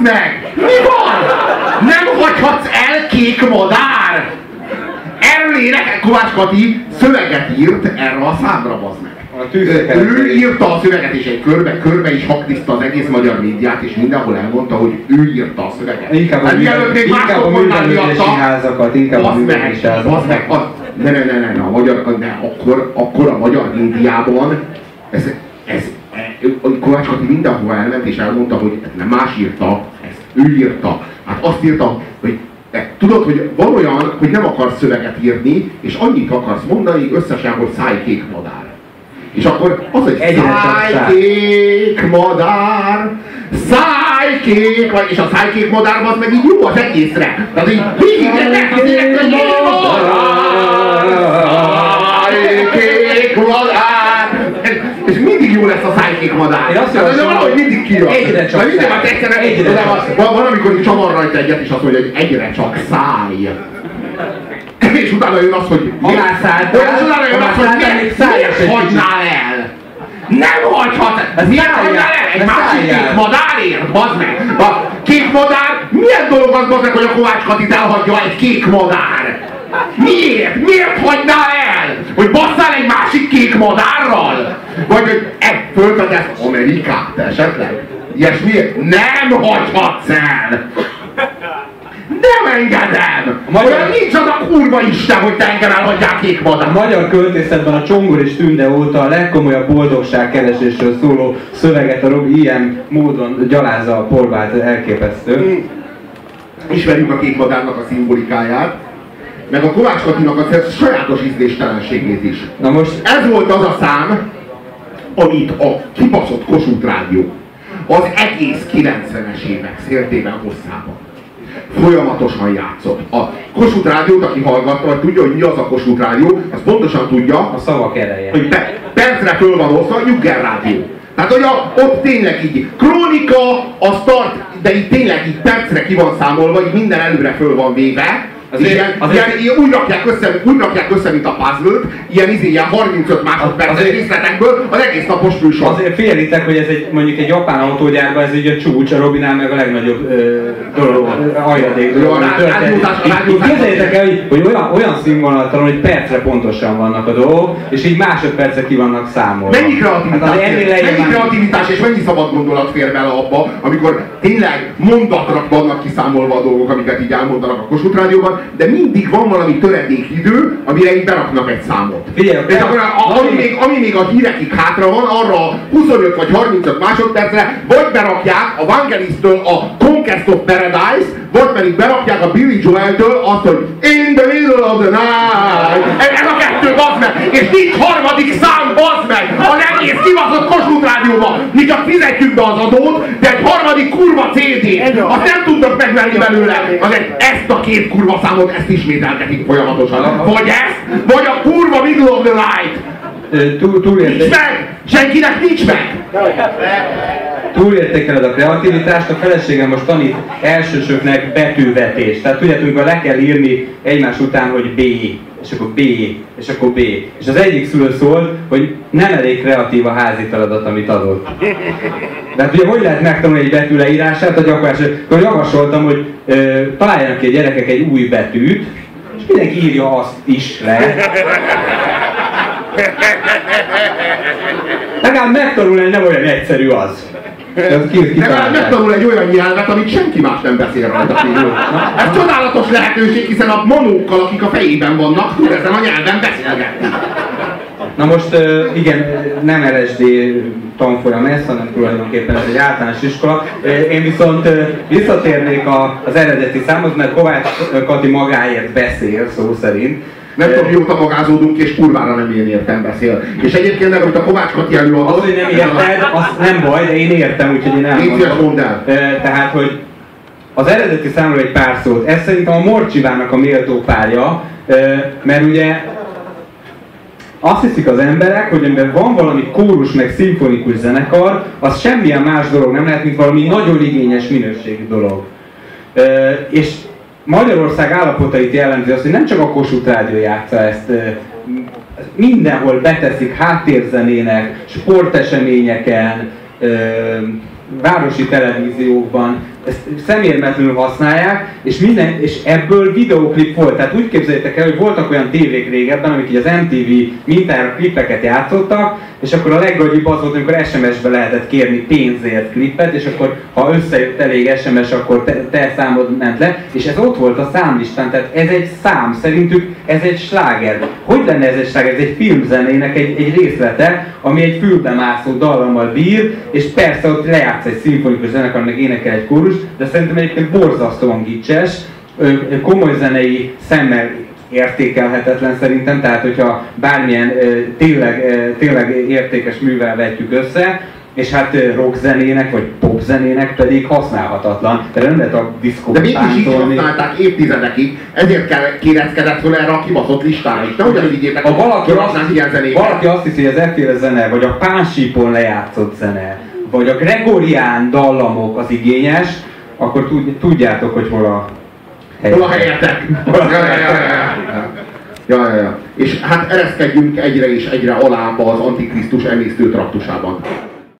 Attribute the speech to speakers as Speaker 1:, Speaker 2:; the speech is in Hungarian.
Speaker 1: Bazd meg! Mi van? Nem hagyhatsz el kék madár! Erről énekel Kovács Kati szöveget írt erre a számra, bazd meg. Ő írta a szöveget, és egy körbe, körbe is haktiszta az egész magyar médiát, és mindenhol elmondta, hogy ő írta a szöveget.
Speaker 2: Inkább a,
Speaker 1: Hát mielőtt még
Speaker 2: inkább a művelődési házakat, inkább a művelődési
Speaker 1: meg, meg,
Speaker 2: házakat.
Speaker 1: az, ne, ne, ne, ne, ne, a magyar, ne, akkor, akkor a magyar médiában ez, ez, e, Kovács Kati mindenhova elment és elmondta, hogy nem más írta, ezt ő írta. Hát azt írta, hogy e, tudod, hogy van olyan, hogy nem akarsz szöveget írni, és annyit akarsz mondani összesen, hogy szájkék madár. És akkor az, hogy
Speaker 2: csak
Speaker 1: szájkék madár, szájkék, vagy és a szájkék madár az meg így jó az egészre. Tehát így végig ének, hogy madár, szájkék madár.
Speaker 2: Én azt
Speaker 1: de valahogy
Speaker 2: hogy
Speaker 1: mindig kijön.
Speaker 2: egyre csak száj.
Speaker 1: hát egyszerre,
Speaker 2: Egyre
Speaker 1: de van, van, amikor csavar rajta egyet, és azt mondja, hogy egyre csak száj. És utána jön az, hogy...
Speaker 2: Ha már szálltál,
Speaker 1: és utána jön az, hogy miért, hagynál el? Nem hagyhat!
Speaker 2: Ez
Speaker 1: Miért hagynál el? Egy másik kék madárért? Bazd meg! A kék madár, milyen dolog az bazd meg, hogy a Kovács Katit elhagyja egy kék madár? Miért? Miért hagynál el? Hogy basszál egy másik kék madárral? Vagy hogy e, fölfedez Amerikát esetleg? Ilyesmiért nem hagyhatsz el! Nem engedem!
Speaker 2: Magyar-
Speaker 1: Olyan nincs az a kurva Isten, hogy te engem elhagyják kék
Speaker 2: A
Speaker 1: madár.
Speaker 2: magyar költészetben a Csongor és Tünde óta a legkomolyabb boldogságkeresésről szóló szöveget a Robi ilyen módon gyalázza a porvált elképesztő.
Speaker 1: ismerjük a kék madárnak a szimbolikáját, meg a Kovács Katinak a sajátos ízléstelenségét is.
Speaker 2: Na most
Speaker 1: Ez volt az a szám, amit a kibaszott Kossuth Rádió az egész 90-es évek széltében hosszában folyamatosan játszott. A Kossuth Rádiót, aki hallgatta, vagy tudja, hogy mi az a Kossuth Rádió, az pontosan tudja,
Speaker 2: a szavak ereje.
Speaker 1: hogy pe- percre föl van osztva, Jugger Rádió. Tehát, hogy a, ott tényleg így krónika, a start, de így tényleg így percre ki van számolva, így minden előre föl van véve,
Speaker 2: Azért-
Speaker 1: ilyen,
Speaker 2: azért-
Speaker 1: ilyen, ilyen, úgy, rakják össze, úgy rakják össze, mint a puzzle ilyen, izé, ilyen 35 másodperces
Speaker 2: Azért-
Speaker 1: részletekből az egész napos műsor.
Speaker 2: Azért félritek, hogy ez egy mondjuk egy japán autógyárban ez így a csúcs, a Robinál meg a legnagyobb ö, dolog, ajadék dolog, Képzeljétek el, hogy, hogy olyan, olyan színvonalatlan, hogy percre pontosan vannak a dolgok, és így másodpercre ki vannak számolva.
Speaker 1: Mennyi kreativitás,
Speaker 2: Hát
Speaker 1: mennyi kreativitás és mennyi szabad gondolat fér bele abba, amikor tényleg mondatra vannak kiszámolva a dolgok, amiket így elmondanak a Kossuth Rádióban, de mindig van valami töredékidő, amire így beraknak egy számot.
Speaker 2: Figyelj,
Speaker 1: és akkor a, ami, még, ami még a hírekig hátra van, arra a 25 vagy 35 másodpercre, vagy berakják a Vangelis-től a Conquest of Paradise, vagy pedig berakják a Billy Joel-től azt, hogy In the middle of the night. Ez a bazd meg! És nincs harmadik szám, bazd meg! Az egész kibaszott Kossuth Rádióban! Mi csak fizetjük be az adót, de egy harmadik kurva CD! Azt nem tudnak megvenni belőle! Azért ezt a két kurva számot, ezt ismételtetik folyamatosan. Vagy ezt, vagy a kurva middle of the night!
Speaker 2: Túl, túlérték,
Speaker 1: Nincs meg! Senkinek nincs meg!
Speaker 2: Túlértékeled a kreativitást, a feleségem most tanít elsősöknek betűvetést. Tehát tudjátok, amikor le kell írni egymás után, hogy B, és akkor B, és akkor B. És az egyik szülő szólt, hogy nem elég kreatív a házi feladat, amit adott. De hát ugye hogy lehet megtanulni egy betű leírását a gyakorlás? Akkor javasoltam, hogy ö, találjanak ki a gyerekek egy új betűt, és mindenki írja azt is le. Legalább megtanulni, hogy nem olyan egyszerű az. Ez
Speaker 1: Legalább megtanul egy olyan nyelvet, amit senki más nem beszél rajta kívül. Ez csodálatos lehetőség, hiszen a monókkal, akik a fejében vannak, tud ezen a nyelven beszélgetni.
Speaker 2: Na most igen, nem LSD tanfolyam ez, hanem tulajdonképpen ez egy általános iskola. Én viszont visszatérnék az eredeti számhoz, mert Kovács Kati magáért beszél, szó szerint.
Speaker 1: Nem tudom, mióta magázódunk, és kurvára nem ilyen értem beszél. És egyébként meg, amit a Kovács Kati előadott...
Speaker 2: Az, hogy nem érted, az nem baj, de én értem, úgyhogy én
Speaker 1: Légy
Speaker 2: elmondom.
Speaker 1: mondd el.
Speaker 2: Tehát, hogy az eredeti számról egy pár szót. Ez szerintem a Morcsivának a méltó párja, mert ugye azt hiszik az emberek, hogy amiben van valami kórus meg szimfonikus zenekar, az semmilyen más dolog nem lehet, mint valami nagyon igényes minőségi dolog. És Magyarország állapotait jellemzi az, hogy nem csak a Kossuth Rádió játsza ezt, mindenhol beteszik háttérzenének, sporteseményeken, városi televíziókban. ezt szemérmetlenül használják, és, minden, és ebből videóklip volt. Tehát úgy képzeljétek el, hogy voltak olyan tévék régebben, amik így az MTV mintára klipeket játszottak, és akkor a leggagyibb az volt, amikor SMS-be lehetett kérni pénzért klipet, és akkor ha összejött elég SMS, akkor te, te számod ment le, és ez ott volt a számlistán, tehát ez egy szám, szerintük ez egy sláger. Hogy lenne ez egy sláger? Ez egy filmzenének egy, egy részlete, ami egy fülbemászó dallammal bír, és persze ott lejátsz egy szimfonikus zenekar, meg énekel egy kórus, de szerintem egyébként borzasztóan gicses, komoly zenei szemmel értékelhetetlen szerintem, tehát hogyha bármilyen tényleg, tényleg értékes művel vetjük össze, és hát rockzenének vagy popzenének pedig használhatatlan. De nem lehet a diszkót
Speaker 1: De mégis így használták évtizedekig, ezért kérezkedett fel erre a kibaszott listára. Itt nehogy vigyétek,
Speaker 2: ha valaki, azt, ilyen valaki azt hiszi, hogy az efféle zene, vagy a pánsípon lejátszott zene, vagy a Gregorián dallamok az igényes, akkor tudjátok, hogy hol a
Speaker 1: Hol a helyetek? ja, ja, ja, ja. Ja, ja. És hát ereszkedjünk egyre és egyre alább az Antikrisztus emésztő traktusában.